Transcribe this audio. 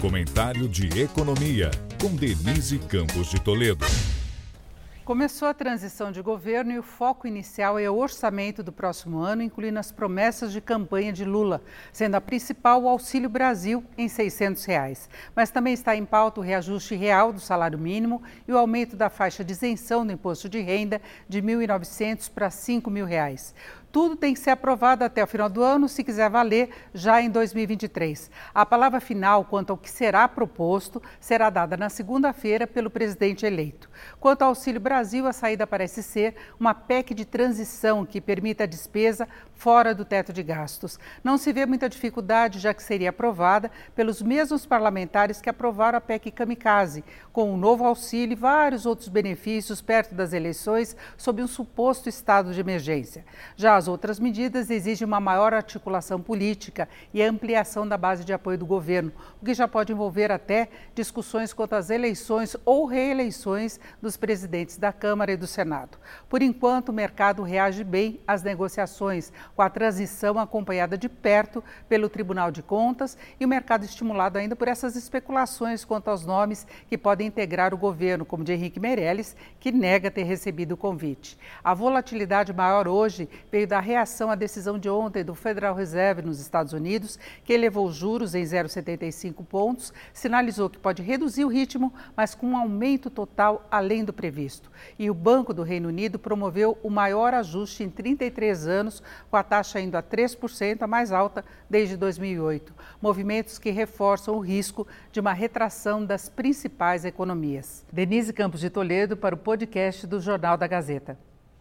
Comentário de Economia, com Denise Campos de Toledo. Começou a transição de governo e o foco inicial é o orçamento do próximo ano, incluindo as promessas de campanha de Lula, sendo a principal o Auxílio Brasil em 600 reais. Mas também está em pauta o reajuste real do salário mínimo e o aumento da faixa de isenção do imposto de renda de R$ 1.900 para R$ 5.000. Tudo tem que ser aprovado até o final do ano, se quiser valer já em 2023. A palavra final quanto ao que será proposto será dada na segunda-feira pelo presidente eleito. Quanto ao Auxílio Brasil, a saída parece ser uma PEC de transição que permita a despesa fora do teto de gastos. Não se vê muita dificuldade, já que seria aprovada pelos mesmos parlamentares que aprovaram a PEC Kamikaze, com um novo auxílio e vários outros benefícios perto das eleições, sob um suposto estado de emergência. Já as outras medidas exigem uma maior articulação política e ampliação da base de apoio do governo, o que já pode envolver até discussões quanto às eleições ou reeleições dos presidentes da Câmara e do Senado. Por enquanto, o mercado reage bem às negociações, com a transição acompanhada de perto pelo Tribunal de Contas e o mercado estimulado ainda por essas especulações quanto aos nomes que podem integrar o governo, como de Henrique Meirelles, que nega ter recebido o convite. A volatilidade maior hoje veio da reação à decisão de ontem do Federal Reserve nos Estados Unidos, que elevou os juros em 0,75 pontos, sinalizou que pode reduzir o ritmo, mas com um aumento total além do previsto. E o Banco do Reino Unido promoveu o maior ajuste em 33 anos, com a taxa indo a 3%, a mais alta desde 2008. Movimentos que reforçam o risco de uma retração das principais economias. Denise Campos de Toledo para o podcast do Jornal da Gazeta.